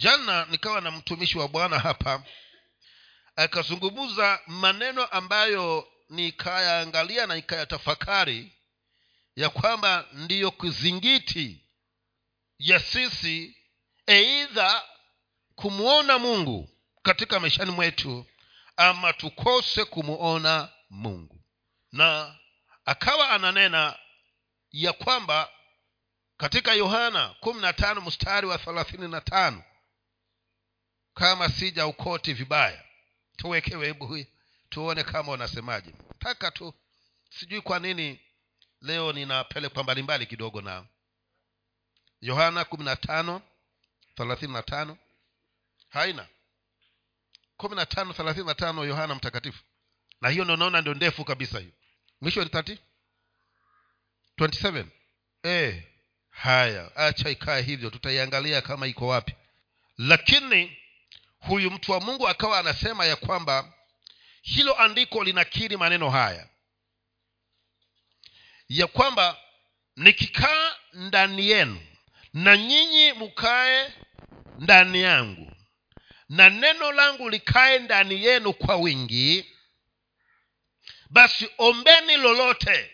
jana nikawa na mtumishi wa bwana hapa akazungumza maneno ambayo nikayaangalia na nikayatafakari ya kwamba ndiyo kizingiti ya sisi eidha kumwona mungu katika maishani mwetu ama tukose kumwona mungu. Na akawa ananena ya kwamba katika yohana kumi na tano mstari wa thelathini na tano kama sija ukoti vibaya tuwekewe hebu tuone kama unasemaje. Taka tu sijui kwa nini leo ninapelekwa mbalimbali kidogo na yohana kumi na tano thelathini na tano. Haina. kumi na tano thelathini na tano yohana mtakatifu. Na hiyo ndo naona ndio ndefu kabisa hiyo. Mwisho ni 30 27 eh haya acha ikae hivyo tutaiangalia kama iko wapi. Lakini huyu mtu wa mungu akawa anasema ya kwamba hilo andiko linakiri maneno haya. Ya kwamba nikikaa ndani yenu na nyinyi mkae ndani yangu na neno langu likae ndani yenu kwa wingi basi ombeni lolote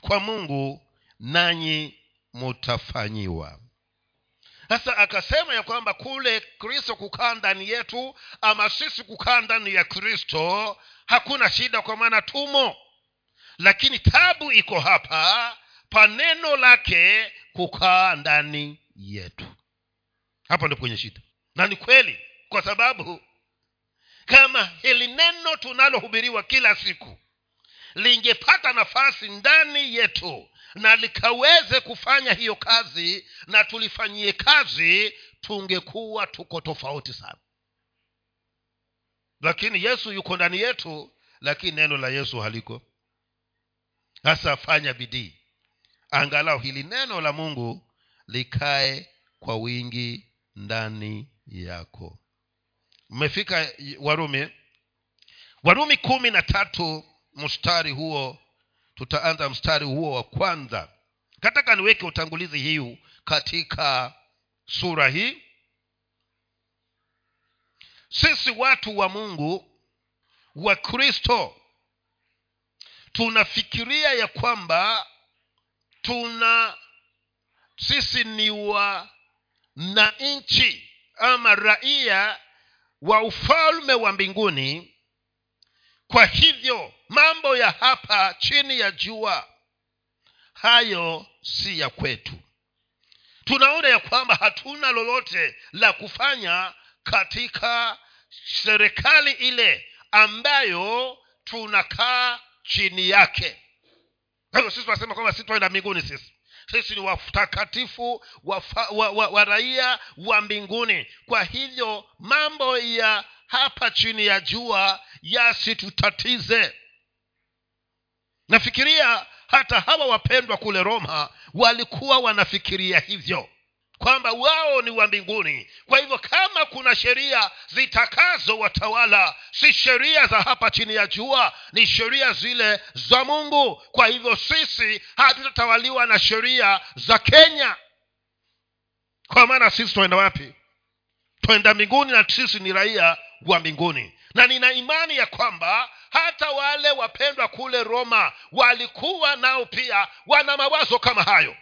kwa mungu nanyi mutafanyiwa sasa akasema ya kwamba kule kristo kukaa ndani yetu ama sisi kukaa ndani ya kristo hakuna shida kwa maana tumo. Lakini tabu iko hapa pa neno lake kukaa ndani yetu. Hapa ndipo kwenye shida. Na ni kweli kwa sababu kama hili neno tunalohubiriwa kila siku lingepata nafasi ndani yetu na likaweze kufanya hiyo kazi na tulifanyie kazi tungekuwa tuko tofauti sana. Lakini yesu yuko ndani yetu lakini neno la yesu haliko. Sasa fanya bidii. Angalau hili neno la mungu likae kwa wingi ndani yako. Mmefika warumi? Warumi kumi na tatu mstari huo tutaanza mstari huo wa kwanza. Nataka niweke utangulizi hiu katika sura hii. Sisi watu wa mungu wa kristo tunafikiria ya kwamba tuna sisi ni wa na nchi ama raia wa ufalme wa mbinguni kwa hivyo mambo ya hapa chini ya jua hayo si ya kwetu. Tunaona ya kwamba hatuna lolote la kufanya katika serikali ile ambayo tunakaa chini yake. Kwa sisi tunasema kwamba sisi twaenda mbinguni sisi. Sisi ni watakatifu wa, wa, wa, wa raia wa mbinguni. Kwa hivyo mambo ya hapa chini ya jua yasitutatize nafikiria hata hawa wapendwa kule roma walikuwa wanafikiria hivyo kwamba wao ni wa mbinguni. Kwa hivyo kama kuna sheria zitakazo watawala si sheria za hapa chini ya jua ni sheria zile za mungu. Kwa hivyo sisi hatutatawaliwa na sheria za kenya. Kwa maana sisi twaenda wapi? Twaenda mbinguni na sisi ni raia wa mbinguni. Na nina imani ya kwamba hata wale wapendwa kule roma walikuwa nao pia wana mawazo kama hayo.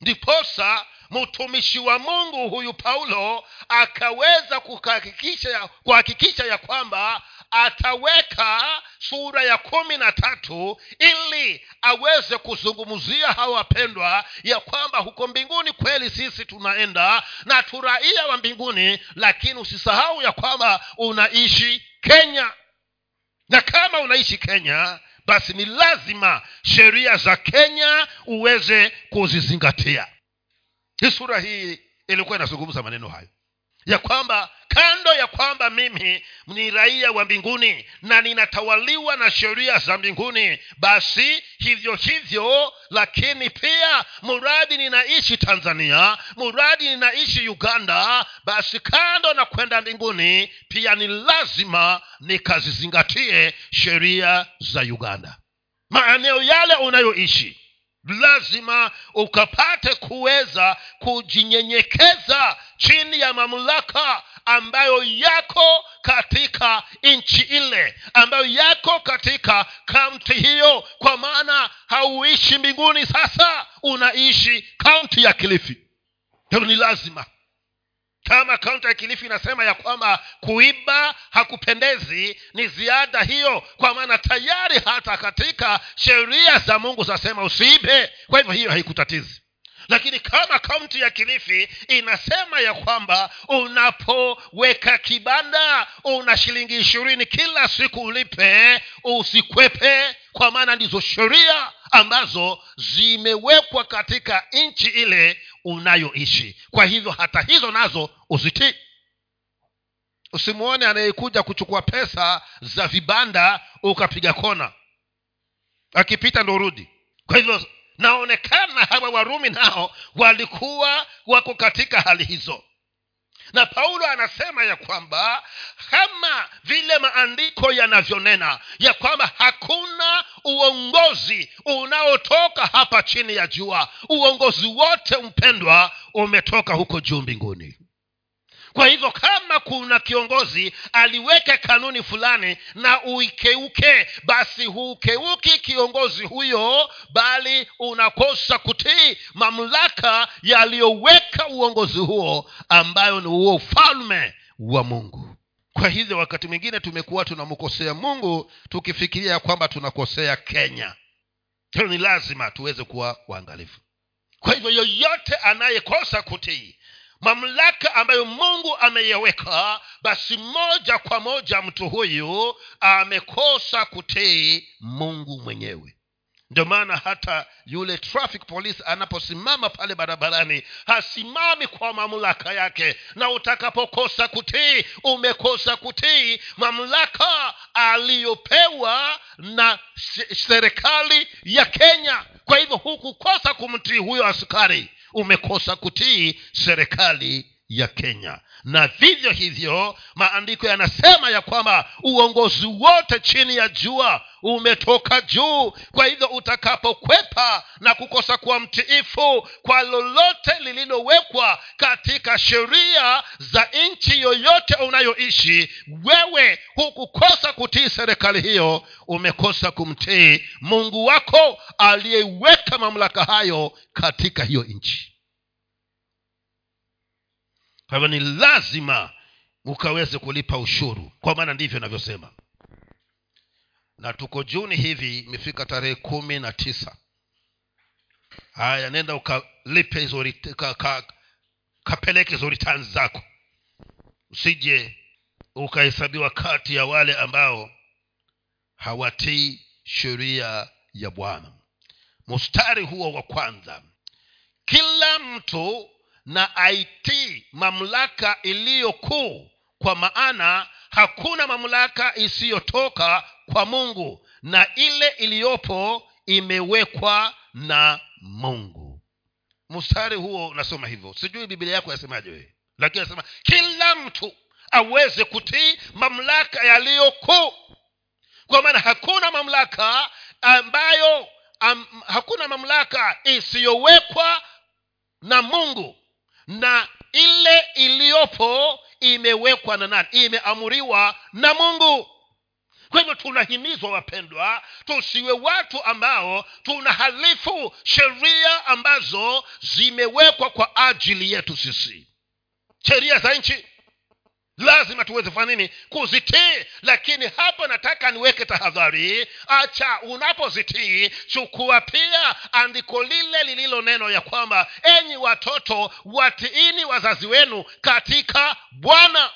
Ndiposa mtumishi wa mungu huyu paulo akaweza kuhakikisha kuhakikisha ya kwamba ataweka sura ya kumi na tatu ili aweze kuzungumzia hawa wapendwa ya kwamba huko mbinguni kweli sisi tunaenda na turaia wa mbinguni lakini usisahau ya kwamba unaishi kenya. Na kama unaishi kenya basi ni lazima sheria za kenya uweze kuzizingatia. Hii sura hii ilikuwa inazungumza maneno hayo ya kwamba kando ya kwamba mimi ni raia wa mbinguni na ninatawaliwa na sheria za mbinguni basi hivyo hivyo lakini pia muradi ninaishi tanzania muradi ninaishi uganda basi kando na kwenda mbinguni pia ni lazima nikazizingatie sheria za uganda. Maeneo yale unayoishi lazima ukapate kuweza kujinyenyekeza chini ya mamlaka ambayo yako katika nchi ile ambayo yako katika kaunti hiyo. Kwa maana hauishi mbinguni sasa unaishi kaunti ya kilifi. Ni lazima kama kaunti ya kilifi inasema ya kwamba kuiba hakupendezi ni ziada hiyo kwa maana tayari hata katika sheria za mungu zasema usiibe. Kwa hivyo hiyo haikutatizi. Lakini kama kaunti ya kilifi inasema ya kwamba unapoweka kibanda una shilingi ishirini kila siku ulipe usikwepe kwa maana ndizo sheria ambazo zimewekwa katika nchi ile unayoishi. Kwa hivyo hata hizo nazo uzitii. Usimwone anayekuja kuchukua pesa za vibanda ukapiga kona. Akipita ndo rudi kwa hivyo naonekana hawa warumi nao walikuwa wako katika hali hizo na paulo anasema ya kwamba kama vile maandiko yanavyonena ya kwamba hakuna uongozi unaotoka hapa chini ya jua uongozi wote mpendwa umetoka huko juu mbinguni kwa hivyo kama kuna kiongozi aliweka kanuni fulani na uikeuke basi huukeuki kiongozi huyo bali unakosa kutii mamlaka yaliyoweka uongozi huo ambayo ni huo ufalme wa mungu. Kwa hivyo wakati mwingine tumekuwa tunamkosea mungu tukifikiria kwamba tunakosea kenya. Hilo ni lazima tuweze kuwa waangalifu. Kwa hivyo yoyote anayekosa kutii mamlaka ambayo mungu ameyaweka basi moja kwa moja mtu huyu amekosa kutii mungu mwenyewe. Ndio maana hata yule traffic police anaposimama pale barabarani hasimami kwa mamlaka yake. Na utakapokosa kutii umekosa kutii mamlaka aliyopewa na serikali ya kenya. Kwa hivyo hukukosa kumtii huyo askari umekosa kutii serikali ya kenya. Na vivyo hivyo maandiko yanasema ya kwamba uongozi wote chini ya jua umetoka juu. Kwa hivyo utakapokwepa na kukosa kuwa mtiifu kwa lolote lililowekwa katika sheria za nchi yoyote unayoishi wewe hukukosa kutii serikali hiyo umekosa kumtii mungu wako aliyeiweka mamlaka hayo katika hiyo nchi kwa hivyo ni lazima ukaweze kulipa ushuru. Kwa maana ndivyo inavyosema. Na tuko juni hivi imefika tarehe kumi na tisa. Haya nenda ukalipe hizo ka, ka, kapeleke hizo ritani zako. Usije ukahesabiwa kati ya wale ambao hawatii sheria ya bwana. Mstari huo wa kwanza. Kila mtu na aitii mamlaka iliyo kuu. Kwa maana hakuna mamlaka isiyotoka kwa mungu na ile iliyopo imewekwa na mungu. Mstari huo unasoma hivyo. Sijui biblia yako yasemaje wewe lakini anasema kila mtu aweze kutii mamlaka yaliyo kuu. Kwa maana hakuna mamlaka ambayo am, hakuna mamlaka isiyowekwa na mungu na ile iliyopo imewekwa na nani? Imeamuriwa na mungu. Kwa hivyo tunahimizwa wapendwa tusiwe watu ambao tunahalifu sheria ambazo zimewekwa kwa ajili yetu sisi. Sheria za nchi lazima tuweze kufanya nini? Kuzitii. Lakini hapa nataka niweke tahadhari. Acha unapozitii chukua pia andiko lile lililo neno ya kwamba enyi watoto watiini wazazi wenu katika bwana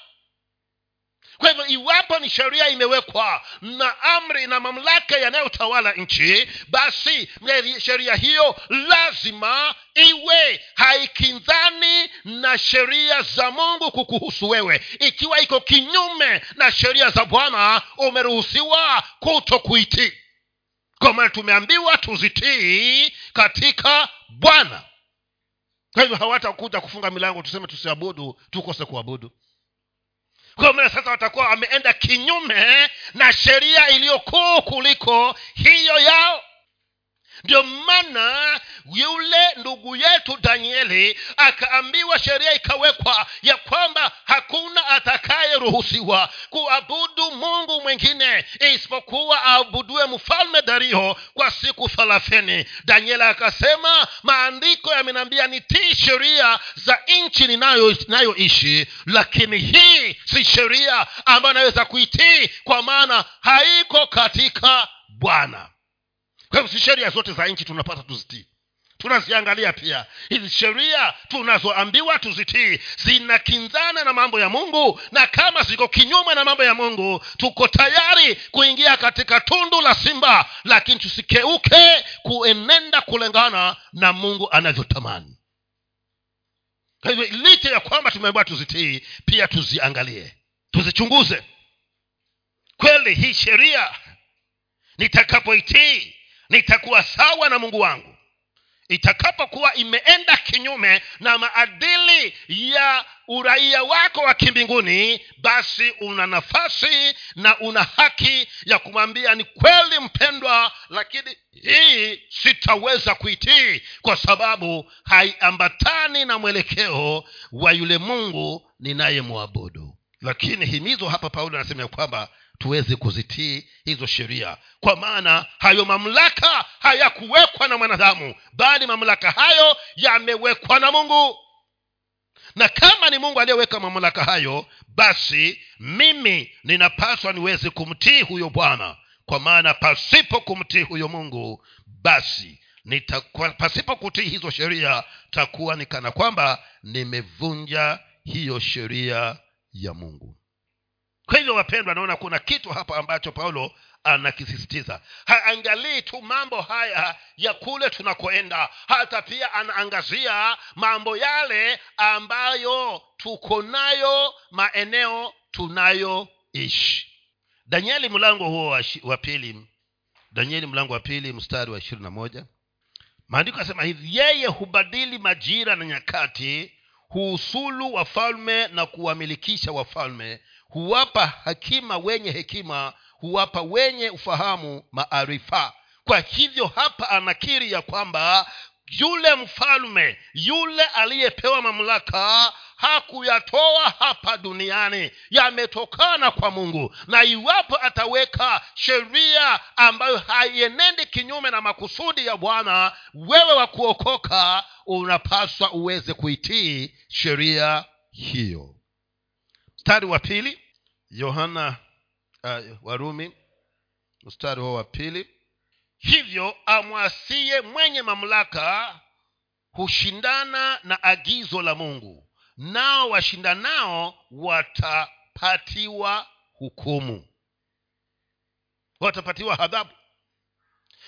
kwa hivyo iwapo ni sheria imewekwa na amri na mamlaka yanayotawala nchi basi sheria hiyo lazima iwe haikinzani na sheria za mungu kukuhusu wewe. Ikiwa iko kinyume na sheria za bwana umeruhusiwa kuto kuitii kwa maana tumeambiwa tuzitii katika bwana. Kwa hivyo hawatakuja kufunga milango tuseme tusiabudu tukose kuabudu kwa maana sasa watakuwa wameenda kinyume na sheria iliyokuu kuliko hiyo yao ndio maana yule ndugu yetu danieli akaambiwa sheria ikawekwa ya kwamba hakuna atakayeruhusiwa kuabudu mungu mwingine isipokuwa aabudue mfalme dario kwa siku thalathini danieli akasema maandiko yamenambia nitii sheria za nchi ninayoishi lakini hii si sheria ambayo naweza kuitii kwa maana haiko katika bwana kwa hivyo si sheria zote za nchi tunapata tuzitii. Tunaziangalia pia. Hizi sheria tunazoambiwa tuzitii zinakinzana na mambo ya mungu na kama ziko kinyume na mambo ya mungu tuko tayari kuingia katika tundu la simba lakini tusikeuke kuenenda kulingana na mungu anavyotamani. Kwa hivyo licha ya kwamba tumeambiwa tuzitii pia tuziangalie. Tuzichunguze. Kweli hii sheria nitakapoitii nitakuwa sawa na mungu wangu. Itakapokuwa imeenda kinyume na maadili ya uraia wako wa kimbinguni basi una nafasi na una haki ya kumwambia ni kweli mpendwa lakini hii sitaweza kuitii kwa sababu haiambatani na mwelekeo wa yule mungu ninayemwabudu. Lakini himizo hapa paulo anasema ya kwamba tuweze kuzitii hizo sheria. Kwa maana hayo mamlaka hayakuwekwa na mwanadamu bali mamlaka hayo yamewekwa na mungu. Na kama ni mungu aliyeweka mamlaka hayo basi mimi ninapaswa niweze kumtii huyo bwana. Kwa maana pasipo kumtii huyo mungu basi nitakuwa, pasipo kutii hizo sheria takuwa nikana kwamba nimevunja hiyo sheria ya mungu kwa hivyo wapendwa naona kuna kitu hapa ambacho paulo anakisisitiza. Haangalii tu mambo haya ya kule tunakoenda hata pia anaangazia mambo yale ambayo tuko nayo maeneo tunayoishi. Danieli mlango huo wa, pili danieli mlango wa pili mstari wa ishirini na moja. Maandiko asema hivi yeye hubadili majira na nyakati huusulu wafalme na kuwamilikisha wafalme huwapa hakima wenye hekima huwapa wenye ufahamu maarifa. Kwa hivyo hapa anakiri ya kwamba yule mfalme yule aliyepewa mamlaka hakuyatoa hapa duniani. Yametokana kwa mungu. Na iwapo ataweka sheria ambayo haienendi kinyume na makusudi ya bwana wewe wa kuokoka unapaswa uweze kuitii sheria hiyo mstari wa pili yohana uh, warumi mstari wa pili. Hivyo amwasie mwenye mamlaka hushindana na agizo la mungu nao washindanao watapatiwa hukumu. Watapatiwa adhabu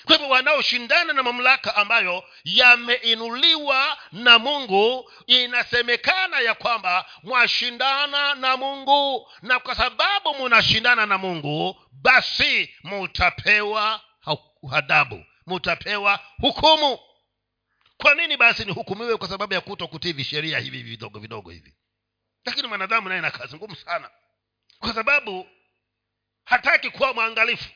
kwa hivyo wanaoshindana na mamlaka ambayo yameinuliwa na mungu inasemekana ya kwamba mwashindana na mungu. Na kwa sababu munashindana na mungu basi mutapewa hadabu mutapewa hukumu. Kwa nini basi nihukumiwe kwa sababu ya kuto kutii sheria hivi vidogo vidogo hivi? Lakini mwanadamu naye na kazi ngumu sana. Kwa sababu hataki kuwa mwangalifu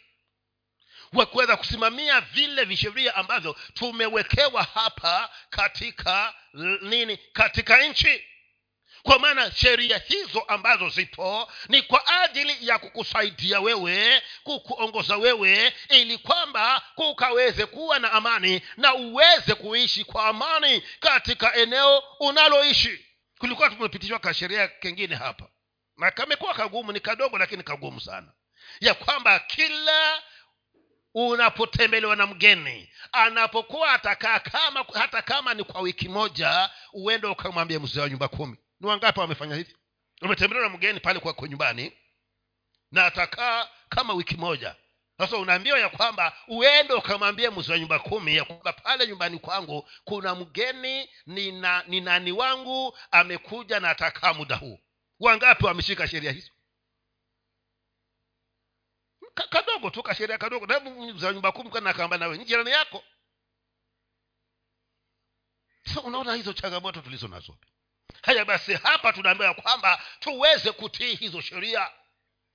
wa kuweza kusimamia vile visheria ambavyo tumewekewa hapa katika nini katika nchi. Kwa maana sheria hizo ambazo zipo ni kwa ajili ya kukusaidia wewe kukuongoza wewe ili kwamba kukaweze kuwa na amani na uweze kuishi kwa amani katika eneo unaloishi. Kulikuwa tumepitishwa ka sheria kengine hapa. Na kamekuwa kagumu ni kadogo lakini kagumu sana. Ya kwamba kila unapotembelewa na mgeni anapokuwa atakaa kama hata kama ni kwa wiki moja uende ukamwambia mzee wa nyumba kumi. Ni wangapi wamefanya hivi? Umetembelewa na mgeni pale kwako nyumbani na atakaa kama wiki moja. Sasa unaambiwa ya kwamba uende ukamwambia mzee wa nyumba kumi ya kwamba pale nyumbani kwangu kuna mgeni ni nani wangu amekuja na atakaa muda huu. Wangapi wameshika sheria hizo kadogo tu kasheria kadogo. Za nyumba kumi kanakamba nawe. Ni jirani yako. So unaona hizo changamoto tulizo nazo. Haya basi hapa tunaambiwa kwamba tuweze kutii hizo sheria.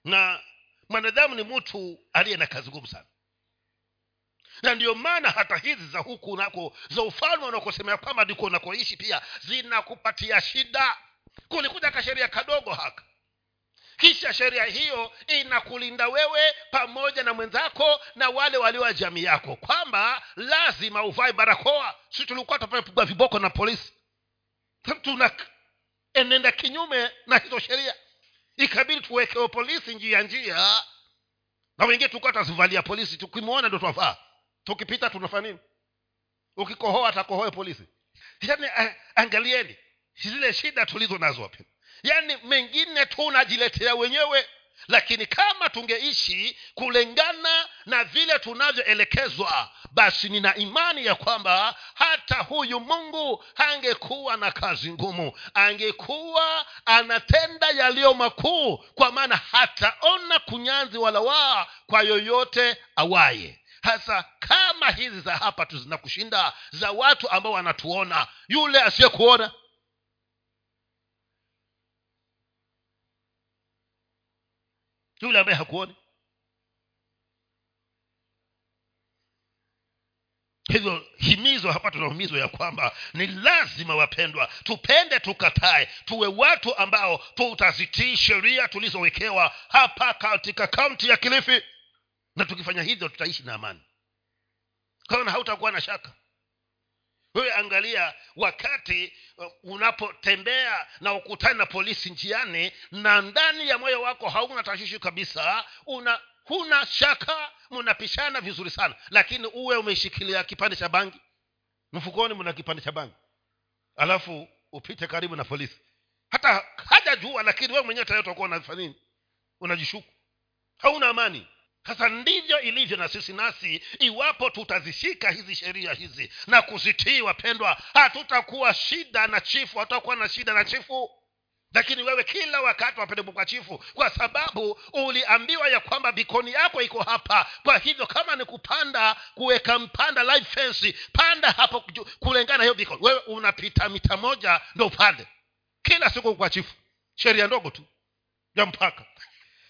Na mwanadamu ni mtu aliye na kazi ngumu sana. Na ndio maana hata hizi za huku nako za ufalme unakosemea kwamba ndiko unakoishi pia zinakupatia shida. Kulikuja kasheria kadogo haka kisha sheria hiyo inakulinda wewe pamoja na mwenzako na wale walio wa jamii yako kwamba lazima uvae barakoa. Si tulikuwa tunapigwa viboko na polisi? Tunaenenda kinyume na hizo sheria. Ikabidi tuwekewe polisi njia njia. Na wengine tulikuwa tunazivalia polisi tukimwona ndo twavaa tukipita tunafanya nini? Ukikohoa atakohoe polisi. Yaani angalieni zile shida tulizo nazo wapenda yaani mengine tunajiletea wenyewe lakini kama tungeishi kulingana na vile tunavyoelekezwa basi nina imani ya kwamba hata huyu mungu hangekuwa na kazi ngumu. Angekuwa anatenda yaliyo makuu kwa maana hataona kunyanzi wala waa kwa yoyote awaye. Hasa kama hizi za hapa tu zinakushinda za watu ambao wanatuona yule asiyekuona yule ambaye hakuoni. Hivyo himizo hapa tunahimizwa ya kwamba ni lazima wapendwa tupende tukatae tuwe watu ambao tutazitii sheria tulizowekewa hapa katika kaunti ya kilifi. Na tukifanya hivyo tutaishi na amani. Kaona hautakuwa na shaka wewe angalia wakati uh, unapotembea na ukutani na polisi njiani na ndani ya moyo wako hauna tashishi kabisa una huna shaka mnapishana vizuri sana. Lakini uwe umeshikilia kipande cha bangi. Mfukoni mna kipande cha bangi. Alafu upite karibu na polisi. Hata hajajua lakini wewe mwenyewe tayari utakuwa unafanya nini? Unajishuku. Hauna amani sasa ndivyo ilivyo na sisi nasi iwapo tutazishika hizi sheria hizi na kuzitii wapendwa hatutakuwa shida na chifu hatutakuwa na shida na chifu. Lakini wewe kila wakati wapende kwa chifu kwa sababu uliambiwa ya kwamba bikoni yako iko hapa. Kwa hivyo kama ni kupanda kuweka mpanda live fence panda hapo kulingana hiyo bikoni. Wewe unapita mita moja ndo upande. Kila siku kwa chifu. Sheria ndogo tu ya mpaka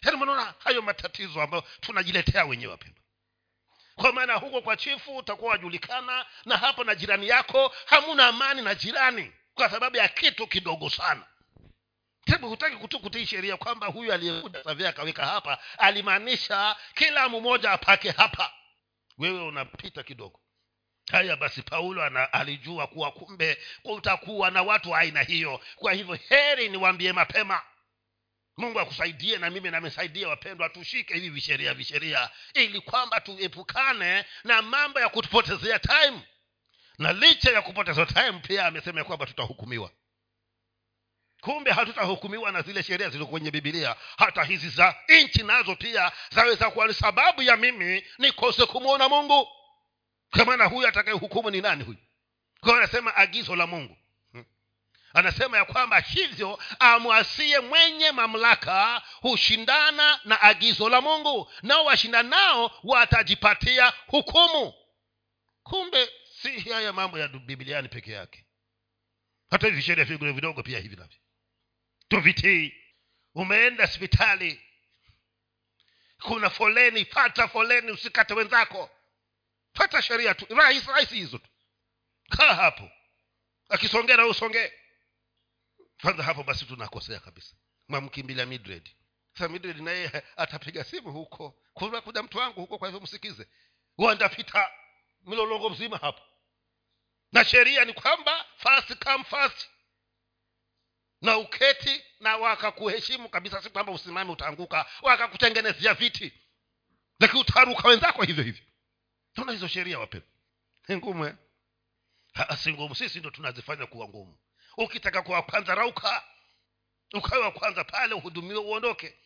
yaani mnaona hayo matatizo ambayo tunajiletea wenyewe wapendwa kwa maana huko kwa chifu utakuwa wajulikana na hapo na jirani yako hamuna amani na jirani kwa sababu ya kitu kidogo sana. Hebu hutaki kutu kutii sheria kwamba huyu aliyekuja savia akaweka hapa alimaanisha kila mmoja apake hapa. Wewe unapita kidogo. Haya basi paulo ana, alijua kuwa kumbe utakuwa na watu wa aina hiyo. Kwa hivyo heri niwaambie mapema mungu akusaidie na mimi namesaidia wapendwa tushike hivi visheria visheria ili kwamba tuepukane na mambo ya kutupotezea time. Na licha ya kupoteza time pia amesema kwamba tutahukumiwa. Kumbe hatutahukumiwa na zile sheria zilizo kwenye bibilia hata hizi za nchi nazo pia zaweza kuwa ni sababu ya mimi nikose kumwona mungu. Kwa maana huyu atakayehukumu ni nani huyu? Kwa anasema agizo la mungu. Anasema ya kwamba hivyo amwasie mwenye mamlaka hushindana na agizo la mungu. Nao washindanao watajipatia hukumu. Kumbe si haya mambo ya bibiliani peke yake. Hata hivi sheria vidogo vidogo pia hivi navyo. Tuvitii umeenda hospitali kuna foleni fata foleni usikate wenzako. Fata sheria tu rahisi rahisi hizo tu. Kaa hapo. Akisongea na usongee kwanza hapo basi tunakosea kabisa. Mamkimbilia midred sasa midred naye atapiga simu huko. Kunakuja mtu wangu huko kwa hivyo msikize. Wandapita mlolongo mzima hapo. Na sheria ni kwamba fast come fast na uketi na wakakuheshimu kabisa si kwamba usimame utaanguka. Wakakutengenezea viti. Lakini utaruka wenzako hivyo hivyo. Tuna hizo sheria wape ni ngumu eh? si ngumu. Sisi ndo tunazifanya kuwa ngumu ukitaka kuwa kwanza rauka. Ukawe wa kwanza pale uhudumiwe uondoke.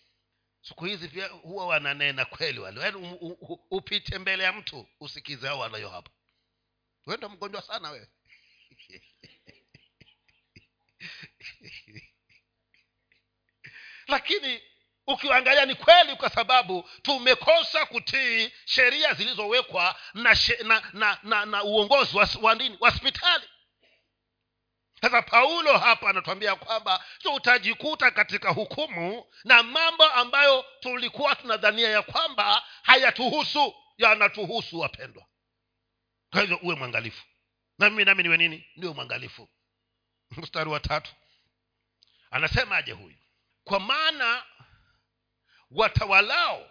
Siku hizi pia huwa wananena kweli wale. Yaani upite mbele ya mtu usikize hao wanayo hapa. Wenda mgonjwa sana wewe. Lakini ukiangalia ni kweli kwa sababu tumekosa kutii sheria zilizowekwa na, na, na, na, na uongozi wa, wa nini? Wa hospitali sasa paulo hapa anatuambia kwamba tutajikuta katika hukumu na mambo ambayo tulikuwa tunadhania ya kwamba hayatuhusu yanatuhusu wapendwa. Kwa hivyo uwe mwangalifu. Na mimi nami niwe nini? Niwe mwangalifu. Mstari wa tatu. Anasemaje huyu? Kwa maana watawalao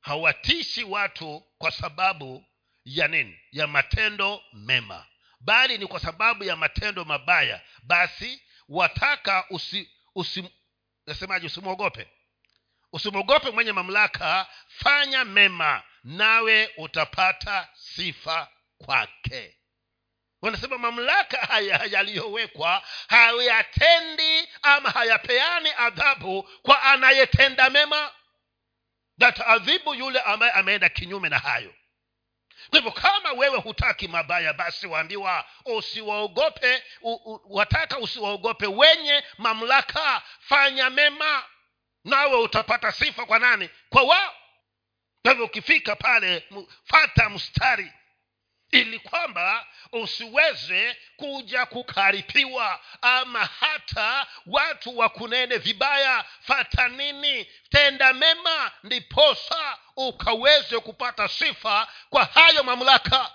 hawatishi watu kwa sababu ya nini? Ya matendo mema bali ni kwa sababu ya matendo mabaya. Basi wataka usi, usi nasemaje usimwogope. Usimwogope mwenye mamlaka fanya mema nawe utapata sifa kwake. Wanasema mamlaka haya yaliyowekwa hayatendi ama hayapeani adhabu kwa anayetenda mema. Nataadhibu yule ambaye ameenda kinyume na hayo kwa hivyo kama wewe hutaki mabaya basi waambiwa usiwaogope wataka usiwaogope. Wenye mamlaka fanya mema nawe utapata sifa. Kwa nani? Kwa wao. Kwa hivyo ukifika pale fata mstari ili kwamba usiweze kuja kukaripiwa ama hata watu wakunene vibaya fata nini? Tenda mema ndiposa ukaweze kupata sifa kwa hayo mamlaka.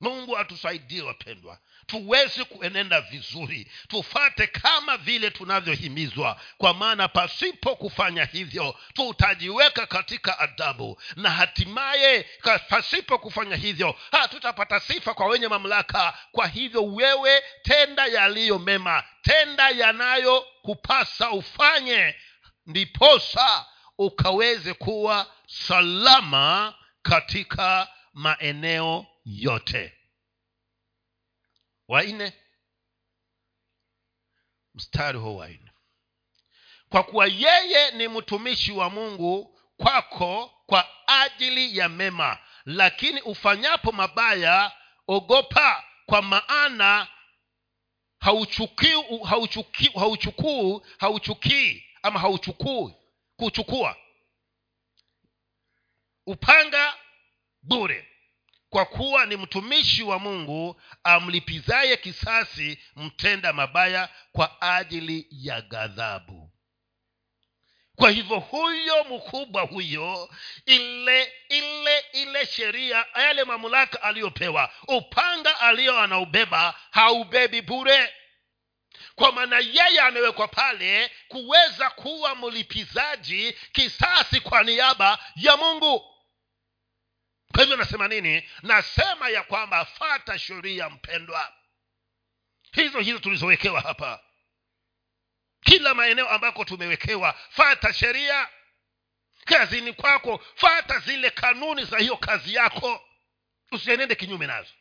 Mungu atusaidie wapendwa tuweze kuenenda vizuri. Tufate kama vile tunavyohimizwa. Kwa maana pasipo kufanya hivyo tutajiweka katika adabu na hatimaye pasipo kufanya hivyo hatutapata sifa kwa wenye mamlaka. Kwa hivyo wewe tenda yaliyo mema. Tenda yanayokupasa ufanye. Ndiposa ukaweze kuwa salama katika maeneo yote wanne mstari huo wa kwa kuwa yeye ni mtumishi wa mungu kwako kwa ajili ya mema lakini ufanyapo mabaya ogopa kwa maana hauchukii hauchukii hauchukuu hauchukii ama hauchukui kuchukua. Upanga bure kwa kuwa ni mtumishi wa mungu amlipizaye kisasi mtenda mabaya kwa ajili ya ghadhabu. Kwa hivyo huyo mkubwa huyo ile ile ile sheria yale mamlaka aliyopewa upanga aliyo anaubeba haubebi bure. Kwa maana yeye amewekwa pale kuweza kuwa mlipizaji kisasi kwa niaba ya mungu kwa hivyo nasema nini? Nasema ya kwamba fata sheria mpendwa. Hizo hizo tulizowekewa hapa. Kila maeneo ambako tumewekewa fata sheria. Kazini kwako fata zile kanuni za hiyo kazi yako. Usienende kinyume nazo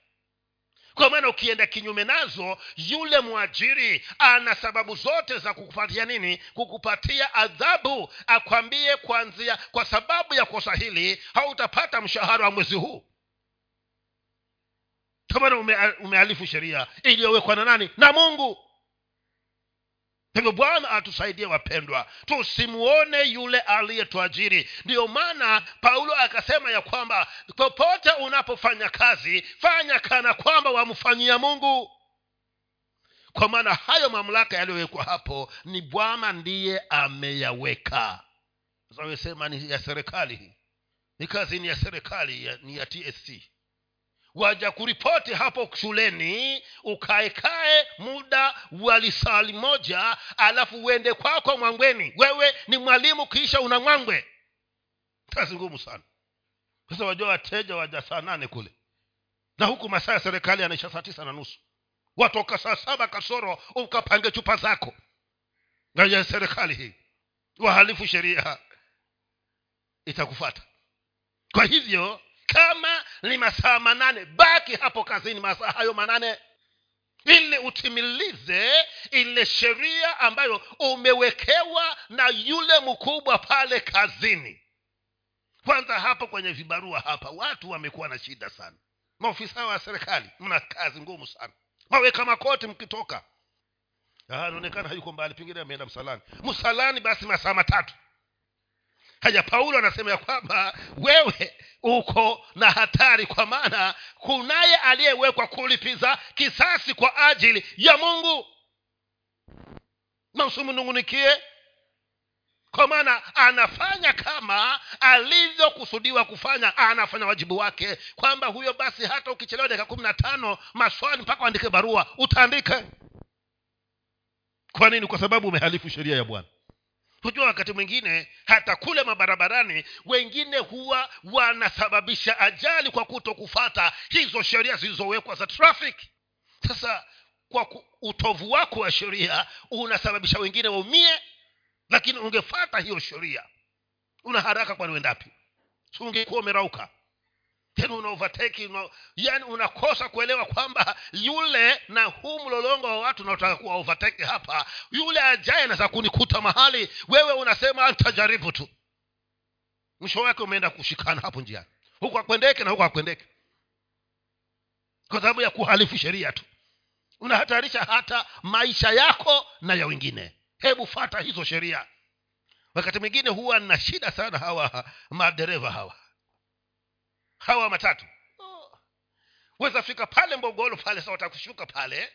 kwa maana ukienda kinyume nazo yule mwajiri ana sababu zote za kukupatia nini? Kukupatia adhabu. Akwambie kwanzia kwa sababu ya kosa hili hautapata mshahara wa mwezi huu. Kwa maana ume, sheria iliyowekwa na nani? Na mungu hivyo bwana atusaidie wapendwa tusimuone yule aliyetuajiri. Ndiyo maana paulo akasema ya kwamba popote unapofanya kazi fanya kana kwamba wamfanyia mungu. Kwa maana hayo mamlaka yaliyowekwa hapo ni bwana ndiye ameyaweka. Sasa ni ya serikali. Ni kazi ni ya serikali ni ya tsc waja kuripoti hapo shuleni ukaekae muda wa lisali moja alafu uende kwako kwa mwangweni. Wewe ni mwalimu kisha una mwangwe. Kazi ngumu sana. Sasa wajua wateja waja saa nane kule. Na huku masaa ya serikali anaisha saa tisa na nusu. Watoka saa saba kasoro ukapange chupa zako. Ya serikali hii. Wahalifu sheria. Itakufata kwa hivyo kama ni masaa manane. Baki hapo kazini masaa hayo manane. Ili utimilize ile sheria ambayo umewekewa na yule mkubwa pale kazini. Kwanza hapo kwenye vibarua hapa watu wamekuwa na shida sana. Maofisa wa serikali mna kazi ngumu sana. Maweka makoti mkitoka. Anaonekana hayuko mbali pengine ameenda msalani. Msalani basi masaa matatu. Haya paulo anasema ya kwamba wewe uko na hatari kwa maana kunaye aliyewekwa kulipiza kisasi kwa ajili ya mungu. Na usimnungunikie kwa maana anafanya kama alivyokusudiwa kufanya anafanya wajibu wake kwamba huyo basi hata ukichelewa dakika kumi na tano maswali mpaka uandike barua utaandike kwa nini? Kwa sababu umehalifu sheria ya bwana hujua wakati mwingine hata kule mabarabarani wengine huwa wanasababisha ajali kwa kuto kufata hizo sheria zilizowekwa za trafic sasa kwa utovu wako wa sheria unasababisha wengine waumie lakini ungefata hiyo sheria. Una haraka kwani wendapi ungekuwa umerauka tena una una, yani unakosa kuelewa kwamba yule na huu mlolongo wa watu unaotaka kuwa overtake hapa yule ajaye anaweza kunikuta mahali wewe unasema ntajaribu tu. Mwisho wake umeenda kushikana hapo njiani. Huku akwendeke na huku akwendeke kwa sababu ya kuhalifu sheria tu. Unahatarisha hata maisha yako na ya wengine. Hebu fata hizo sheria. Wakati mwingine huwa na shida sana hawa madereva hawa hawa matatu. Oh. weza fika pale mbogolo pale sa watakushuka pale.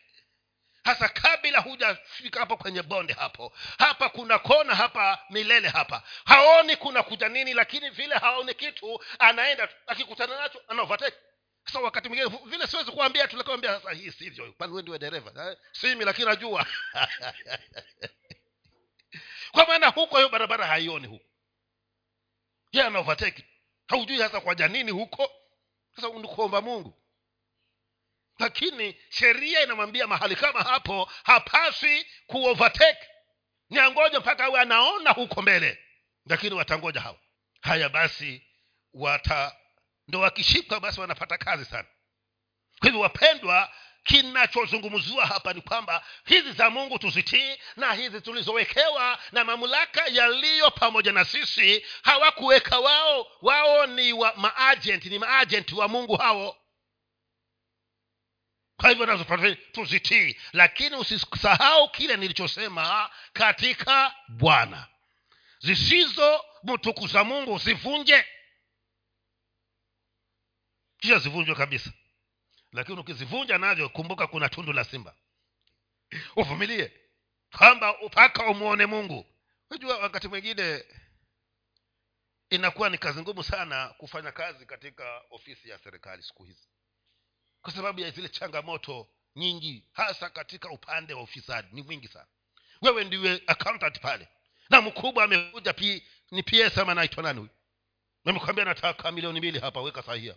Hasa kabla hujafika hapo kwenye bonde hapo. Hapa kuna kona hapa milele hapa. Haoni kuna kuja nini lakini vile haoni kitu anaenda akikutana nacho anaovateki sasa wakati mwingine vile siwezi kuambia tulikwambia sasa hii sivyo. Ndiwe dereva? Eh, simi lakini najua. Kwa maana huko hiyo barabara haioni huko. Ye anaovateki haujui hasa kwaja nini huko. Sasa ni kuomba mungu. Lakini sheria inamwambia mahali kama hapo hapaswi kuovateki ni angoja mpaka awe anaona huko mbele. Lakini watangoja hawa haya basi wata ndo wakishikwa basi wanapata kazi sana. Kwa hivyo wapendwa kinachozungumziwa hapa ni kwamba hizi za mungu tuzitii na hizi tulizowekewa na mamlaka yaliyo pamoja na sisi hawakuweka wao. Wao ni wa maajenti ni maajenti wa mungu hao. Kwa hivyo nazo tuzitii. Lakini usisahau kile nilichosema katika bwana. Zisizo mtukuza mungu usivunje kisha zivunjwe kabisa lakini ukizivunja navyo kumbuka kuna tundu la simba. Uvumilie. Kwamba mpaka umwone mungu. Unajua wakati mwingine inakuwa ni kazi ngumu sana kufanya kazi katika ofisi ya serikali siku hizi. Kwa sababu ya zile changamoto nyingi hasa katika upande wa ufisadi ni mwingi sana. Wewe ndiwe accountant pale. Na mkubwa amekuja ni ps ama naitwa nani huyu? Amekwambia nataka milioni mbili hapa weka sahia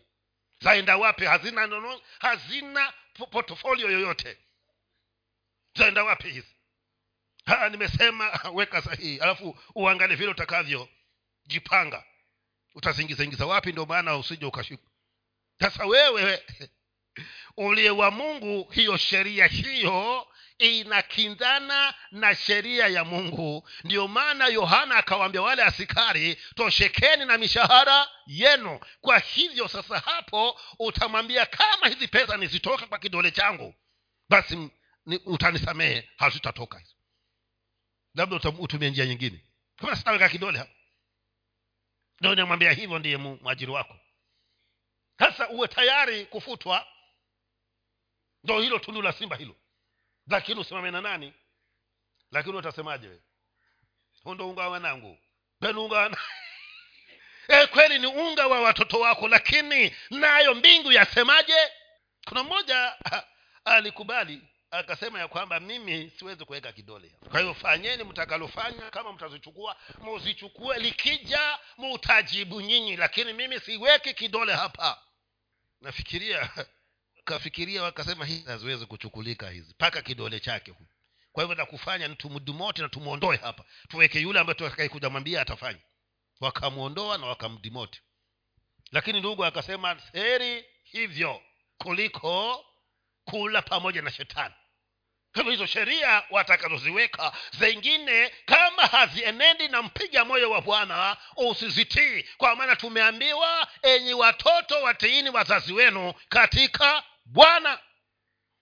zaenda wapi? Hazina nono, hazina portfolio yoyote. Zaenda wapi hizi? Nimesema weka sahihi alafu uangalie vile utakavyo. Jipanga. Utazingizaingiza wapi? Ndio maana usije ukashika sasa wewe uliye wa mungu hiyo sheria hiyo inakinzana na sheria ya mungu. Ndiyo maana yohana akawaambia wale asikari toshekeni na mishahara yenu. Kwa hivyo sasa hapo utamwambia kama hizi pesa nizitoka kwa kidole changu basi utanisamehe. Hazitatoka hizo. Labda utumie njia nyingine. Kama sitaweka kidole hapo. Namwambia hivyo ndiye mwajiri wako. Sasa uwe tayari kufutwa. Ndo hilo tundu la simba hilo lakini usimame na nani? Lakini utasemaje ndo unga wa wanangu. Wana... e, kweli ni unga wa watoto wako lakini nayo mbingu yasemaje? Kuna mmoja alikubali akasema ya kwamba mimi siwezi kuweka kidole kwa hiyo fanyeni mtakalofanya kama mtazichukua muzichukue. Likija mutajibu nyinyi lakini mimi siweki kidole hapa. Nafikiria kafikiria wakasema hizi haziwezi kuchukulika hizi mpaka kidole chake kwa hivyo nakufanya ni na tumwondoe hapa. Tuweke yule ambaye tutakaikuja mwambia atafanya. Wakamwondoa na wakamdimote. Lakini ndugu akasema heri hivyo kuliko kula pamoja na shetani. Hivyo hizo sheria watakazoziweka zengine kama hazienendi na mpiga moyo wa bwana usizitii. Kwa maana tumeambiwa enyi watoto watiini wazazi wenu katika bwana.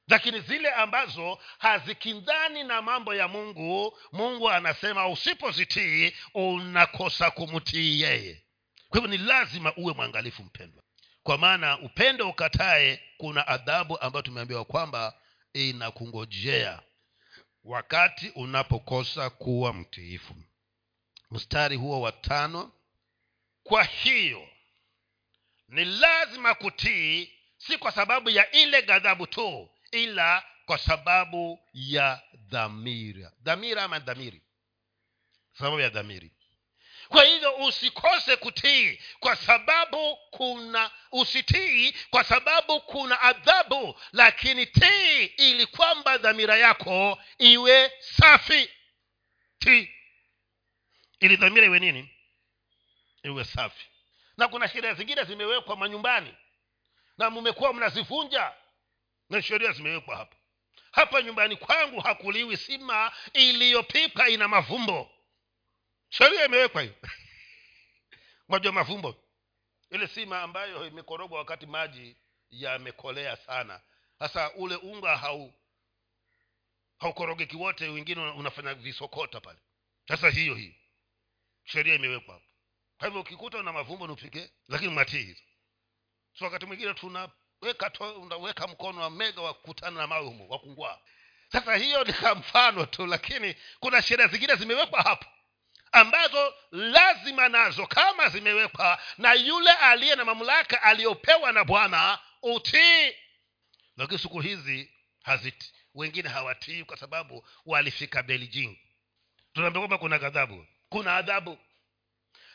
Lakini zile ambazo hazikinzani na mambo ya mungu mungu anasema usipozitii unakosa kumtii yeye. Kwa hivyo ni lazima uwe mwangalifu mpendwa. Kwa maana upendo ukatae kuna adhabu ambayo tumeambiwa kwamba inakungojea wakati unapokosa kuwa mtiifu. Mstari huo wa tano. Kwa hiyo ni lazima kutii si kwa sababu ya ile ghadhabu tu ila kwa sababu ya dhamira. Dhamira ama dhamiri? Sababu ya dhamiri. Kwa hivyo usikose kutii kwa sababu kuna usitii kwa sababu kuna adhabu lakini tii ili kwamba dhamira yako iwe safi. Tii. Ili dhamira iwe nini? Iwe safi. Na kuna sheria zingine zimewekwa manyumbani na mmekuwa mnazivunja. Na sheria zimewekwa hapa. Hapa nyumbani kwangu hakuliwi sima iliyopipa ina mavumbo. Sheria imewekwa hiyo. Mwajua mavumbo? Ile sima ambayo imekorogwa wakati maji yamekolea sana. Sasa ule unga hau haukorogeki wote wengine unafanya visokota pale. Sasa hiyo hiyo. Sheria imewekwa hapo kwa hivyo ukikuta una mavumbo nupike lakini matii hizo so wakati mwingine tunaweka unaweka mkono wa mega wa kukutana na mawe humo wakungwaa sasa hiyo ni ka mfano tu lakini kuna sheria zingine zimewekwa hapo ambazo lazima nazo kama zimewekwa na yule aliye na mamlaka aliyopewa na bwana utii. Lakini siku hizi haziti wengine hawatii kwa sababu walifika beijing. Tunaambia kwamba kuna ghadhabu. Kuna adhabu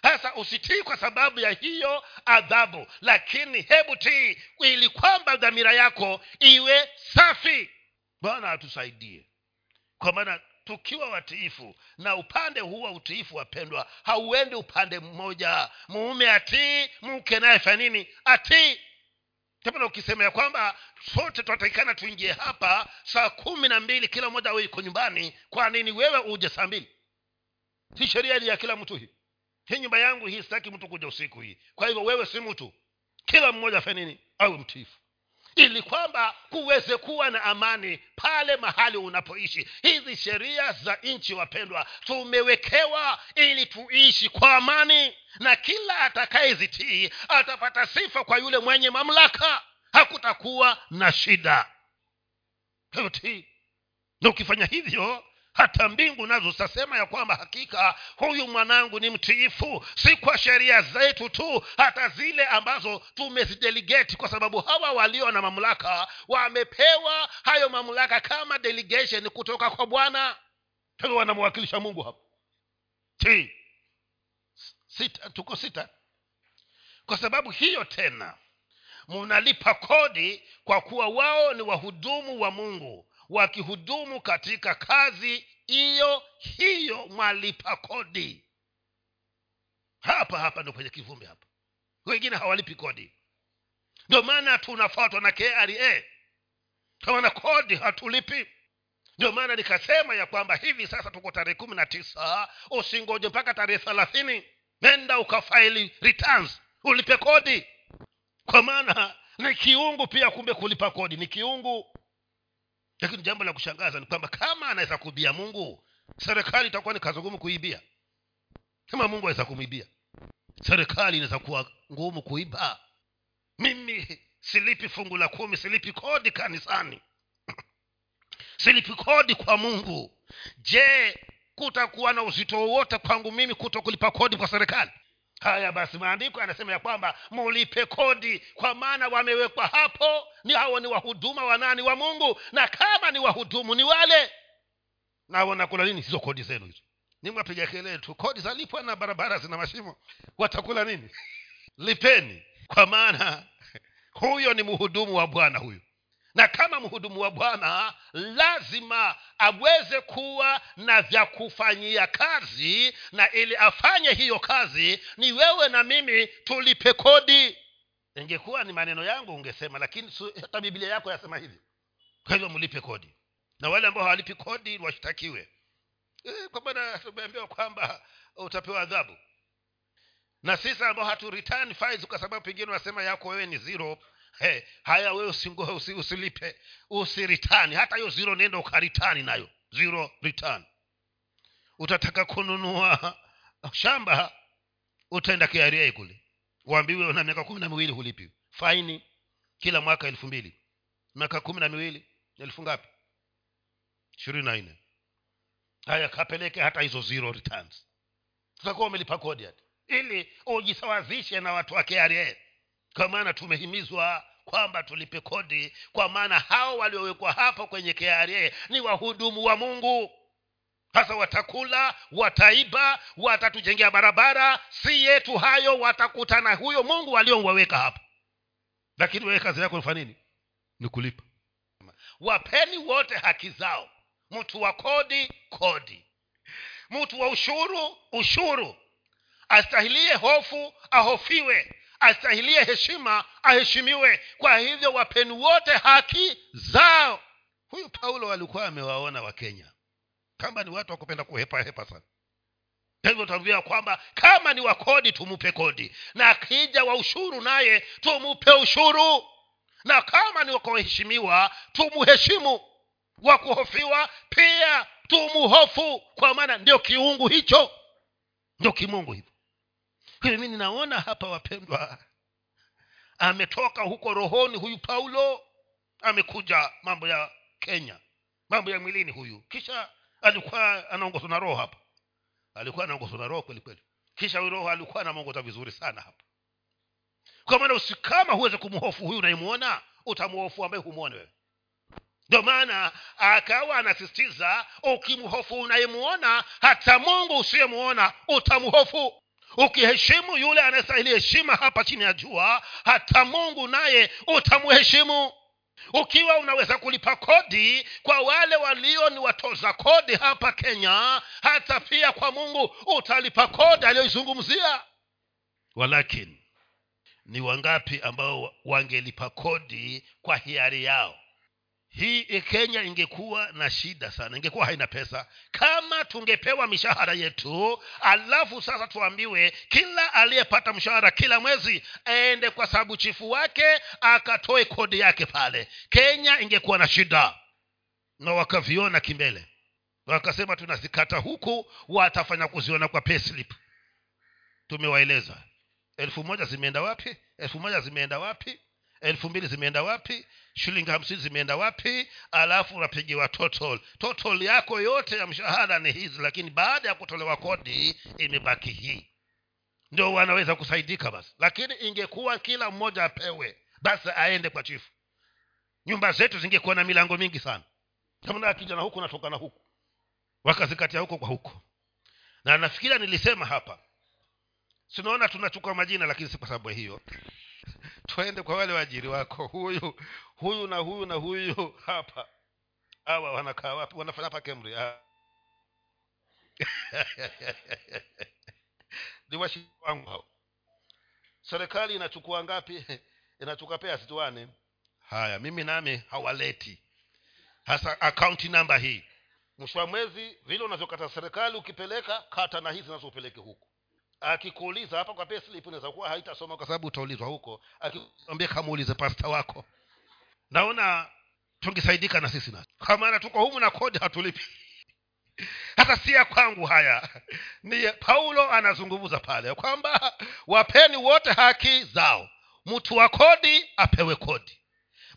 sasa usitii kwa sababu ya hiyo adhabu lakini hebu tii ili kwamba dhamira yako iwe safi. Bwana atusaidie. Kwa maana tukiwa watiifu na upande huu wa utiifu wapendwa hauendi upande mmoja. Muume atii mke naye fa nini? Atii. Tapana ukisema ya kwamba sote tunatakikana tuingie hapa saa kumi na mbili kila mmoja awe iko nyumbani kwa nini wewe uje saa mbili? Si sheria ya kila mtu hii hii nyumba yangu hii sitaki mtu kuja usiku hii. Kwa hivyo wewe si mtu. Kila mmoja afanye nini? Awe mtiifu. Ili kwamba kuweze kuwa na amani pale mahali unapoishi. Hizi sheria za nchi wapendwa tumewekewa ili tuishi kwa amani. Na kila atakayezitii atapata sifa kwa yule mwenye mamlaka. Hakutakuwa na shida. Ti na ukifanya hivyo hata mbingu nazo zitasema ya kwamba hakika huyu mwanangu ni mtiifu. Si kwa sheria zetu tu hata zile ambazo tumezidelegeti kwa sababu hawa walio na mamlaka wamepewa hayo mamlaka kama delegation kutoka kwa bwana. Hivyo wanamwakilisha mungu hapo ti sita tuko sita. Kwa sababu hiyo tena mnalipa kodi kwa kuwa wao ni wahudumu wa mungu wakihudumu katika kazi hiyo hiyo mwalipa kodi. Hapa hapa ndo kwenye kivumbi hapa. Wengine hawalipi kodi. Ndio maana tunafatwa na kra kamana kodi hatulipi. Ndio maana nikasema ya kwamba hivi sasa tuko tarehe kumi na tisa usingoje mpaka tarehe thelathini. Nenda ukafaili returns ulipe kodi. Kwa maana ni kiungu pia kumbe kulipa kodi ni kiungu lakini jambo la kushangaza ni kwamba kama anaweza kuibia mungu serikali itakuwa ni kazi ngumu kuibia. Kama mungu aweza kumwibia serikali inaweza kuwa ngumu kuiba. Mimi silipi fungu la kumi silipi kodi kanisani. Silipi kodi kwa mungu. Je kutakuwa na uzito wowote kwangu mimi kuto kulipa kodi kwa serikali haya basi maandiko yanasema ya kwamba mulipe kodi kwa maana wamewekwa hapo. Ni hao ni wahuduma wanani wa mungu. Na kama ni wahudumu ni wale. Na wanakula nini? Hizo kodi zenu hizo. Nimwapiga kelele tu. Kodi zalipwa na barabara zina mashimo. Watakula nini? Lipeni. Kwa maana huyo ni mhudumu wa bwana huyu na kama mhudumu wa bwana lazima aweze kuwa na vya kufanyia kazi na ili afanye hiyo kazi ni wewe na mimi tulipe kodi. Ingekuwa ni maneno yangu ungesema lakini hata biblia yako yasema hivi. Kwa hivyo mlipe kodi. Na wale ambao hawalipi kodi washtakiwe. E, kwa maana tumeambiwa kwamba utapewa adhabu. Na sisi ambao hatu kwa sababu pengine unasema yako wewe ni zero hey, haya wewe usi, usilipe usiritani. Hata hiyo ziro nenda ukaritani nayo. Zero return utataka kununua shamba utaenda kiaria kule. Uambiwe una miaka kumi na miwili hulipi. Faini kila mwaka elfu mbili. Miaka kumi na miwili elfu ngapi? Ishirini na nne. Haya kapeleke hata hizo zero returns. Tutakuwa umelipa kodi hati ili ujisawazishe na watu wa kra kwa maana tumehimizwa kwamba tulipe kodi kwa maana hao waliowekwa hapo kwenye kra ni wahudumu wa mungu. Sasa watakula wataiba watatujengea barabara si yetu hayo watakutana huyo mungu aliowaweka hapo. Lakini wewe kazi yako nifanya nini? Ni kulipa. Wapeni wote haki zao. Mtu wa kodi kodi. Mtu wa ushuru ushuru. Astahilie hofu ahofiwe astahilie heshima aheshimiwe. Kwa hivyo wapeni wote haki zao. Huyu paulo alikuwa amewaona wakenya kama ni watu wakupenda kuhepahepa sana. Hivyo tuambia kwamba kama ni wa kodi tumupe kodi. Na akija wa ushuru naye tumupe ushuru. Na kama ni wakuheshimiwa tumuheshimu. Wa kuhofiwa pia tumuhofu. Kwa maana ndio kiungu hicho. Ndio kimungu hivyo hivi mi ninaona hapa wapendwa ametoka huko rohoni huyu paulo amekuja mambo ya kenya mambo ya mwilini huyu. Kisha alikuwa anaongozwa na roho hapa. Alikuwa anaongozwa na roho kweli kweli. Kisha huyu roho alikuwa anamwongoza vizuri sana hapa. Kwa maana usikama huweze kumhofu huyu unayemwona utamhofu ambaye humwone wewe. Ndio maana akawa anasistiza ukimhofu unayemwona hata mungu usiyemwona utamhofu ukiheshimu yule anayestahili heshima hapa chini ya jua hata mungu naye utamheshimu. Ukiwa unaweza kulipa kodi kwa wale walio ni watoza kodi hapa kenya hata pia kwa mungu utalipa kodi aliyoizungumzia. Walakini ni wangapi ambao wangelipa kodi kwa hiari yao hii kenya ingekuwa na shida sana ingekuwa haina pesa. Kama tungepewa mishahara yetu alafu sasa tuambiwe kila aliyepata mshahara kila mwezi aende kwa sababu chifu wake akatoe kodi yake pale. Kenya ingekuwa na shida. Na wakaviona kimbele. Wakasema tunazikata huku watafanya kuziona kwa payslip tumewaeleza. Elfu moja zimeenda wapi? Elfu moja zimeenda wapi elfu mbili zimeenda wapi shilingi hamsini zimeenda wapi alafu unapigiwa total. Total yako yote ya mshahara ni hizi lakini baada ya kutolewa kodi imebaki hii. Ndio wanaweza kusaidika basi. Lakini ingekuwa kila mmoja apewe basi aende kwa chifu. Nyumba zetu zingekuwa na milango mingi sana. Kamna akija na huku natoka na huku. Wakazikatia huko kwa huko. Na nafikiria nilisema hapa. Sinaona tunachukua majina lakini si kwa sababu hiyo twende kwa wale waajiri wako. Huyu huyu na huyu na huyu hapa. Hawa wanakaa wapi? Wanafanya hapa kemri ni washirika wangu hao. Serikali inachukua ngapi? Inachukua pea situane haya mimi nami hawaleti. Hasa akaunti namba hii. Mwisho wa mwezi vile unavyokata serikali ukipeleka kata na hii zinazopeleke huku akikuuliza hapa kwa payslip unaweza kuwa haitasoma kwa sababu utaulizwa huko. Akikwambia kama pasta wako. Naona tungesaidika na sisi na kwa maana tuko humu na kodi hatulipi. Hata si ya kwangu haya. Ni paulo anazungumza pale kwamba wapeni wote haki zao. Mtu wa kodi apewe kodi.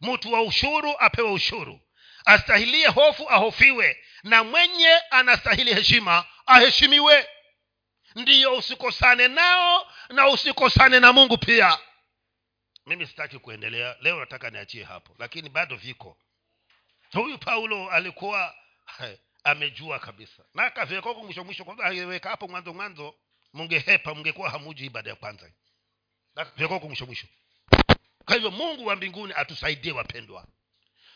Mtu wa ushuru apewe ushuru. Astahilie hofu ahofiwe. Na mwenye anastahili heshima aheshimiwe ndiyo usikosane nao na usikosane na mungu pia. Mimi sitaki kuendelea. Leo nataka niachie hapo lakini bado viko. Huyu paulo alikuwa amejua kabisa. Na akaviweka huko mwisho mwisho aliweka hapo mwanzo mwanzo mungehepa mngekuwa hamuji ibada ya kwanza. Akaviweka huko mwisho mwisho. Kwa hivyo mungu wa mbinguni atusaidie wapendwa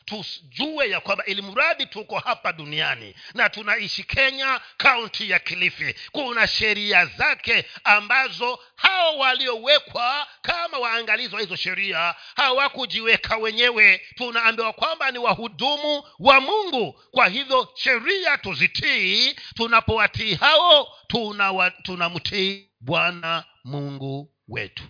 tujue ya kwamba ili mradi tuko hapa duniani na tunaishi kenya kaunti ya kilifi kuna sheria zake ambazo hao waliowekwa kama waangalizi wa hizo sheria hawakujiweka wenyewe. Tunaambiwa kwamba ni wahudumu wa mungu. Kwa hivyo sheria tuzitii tunapowatii hao tunamtii tuna bwana mungu wetu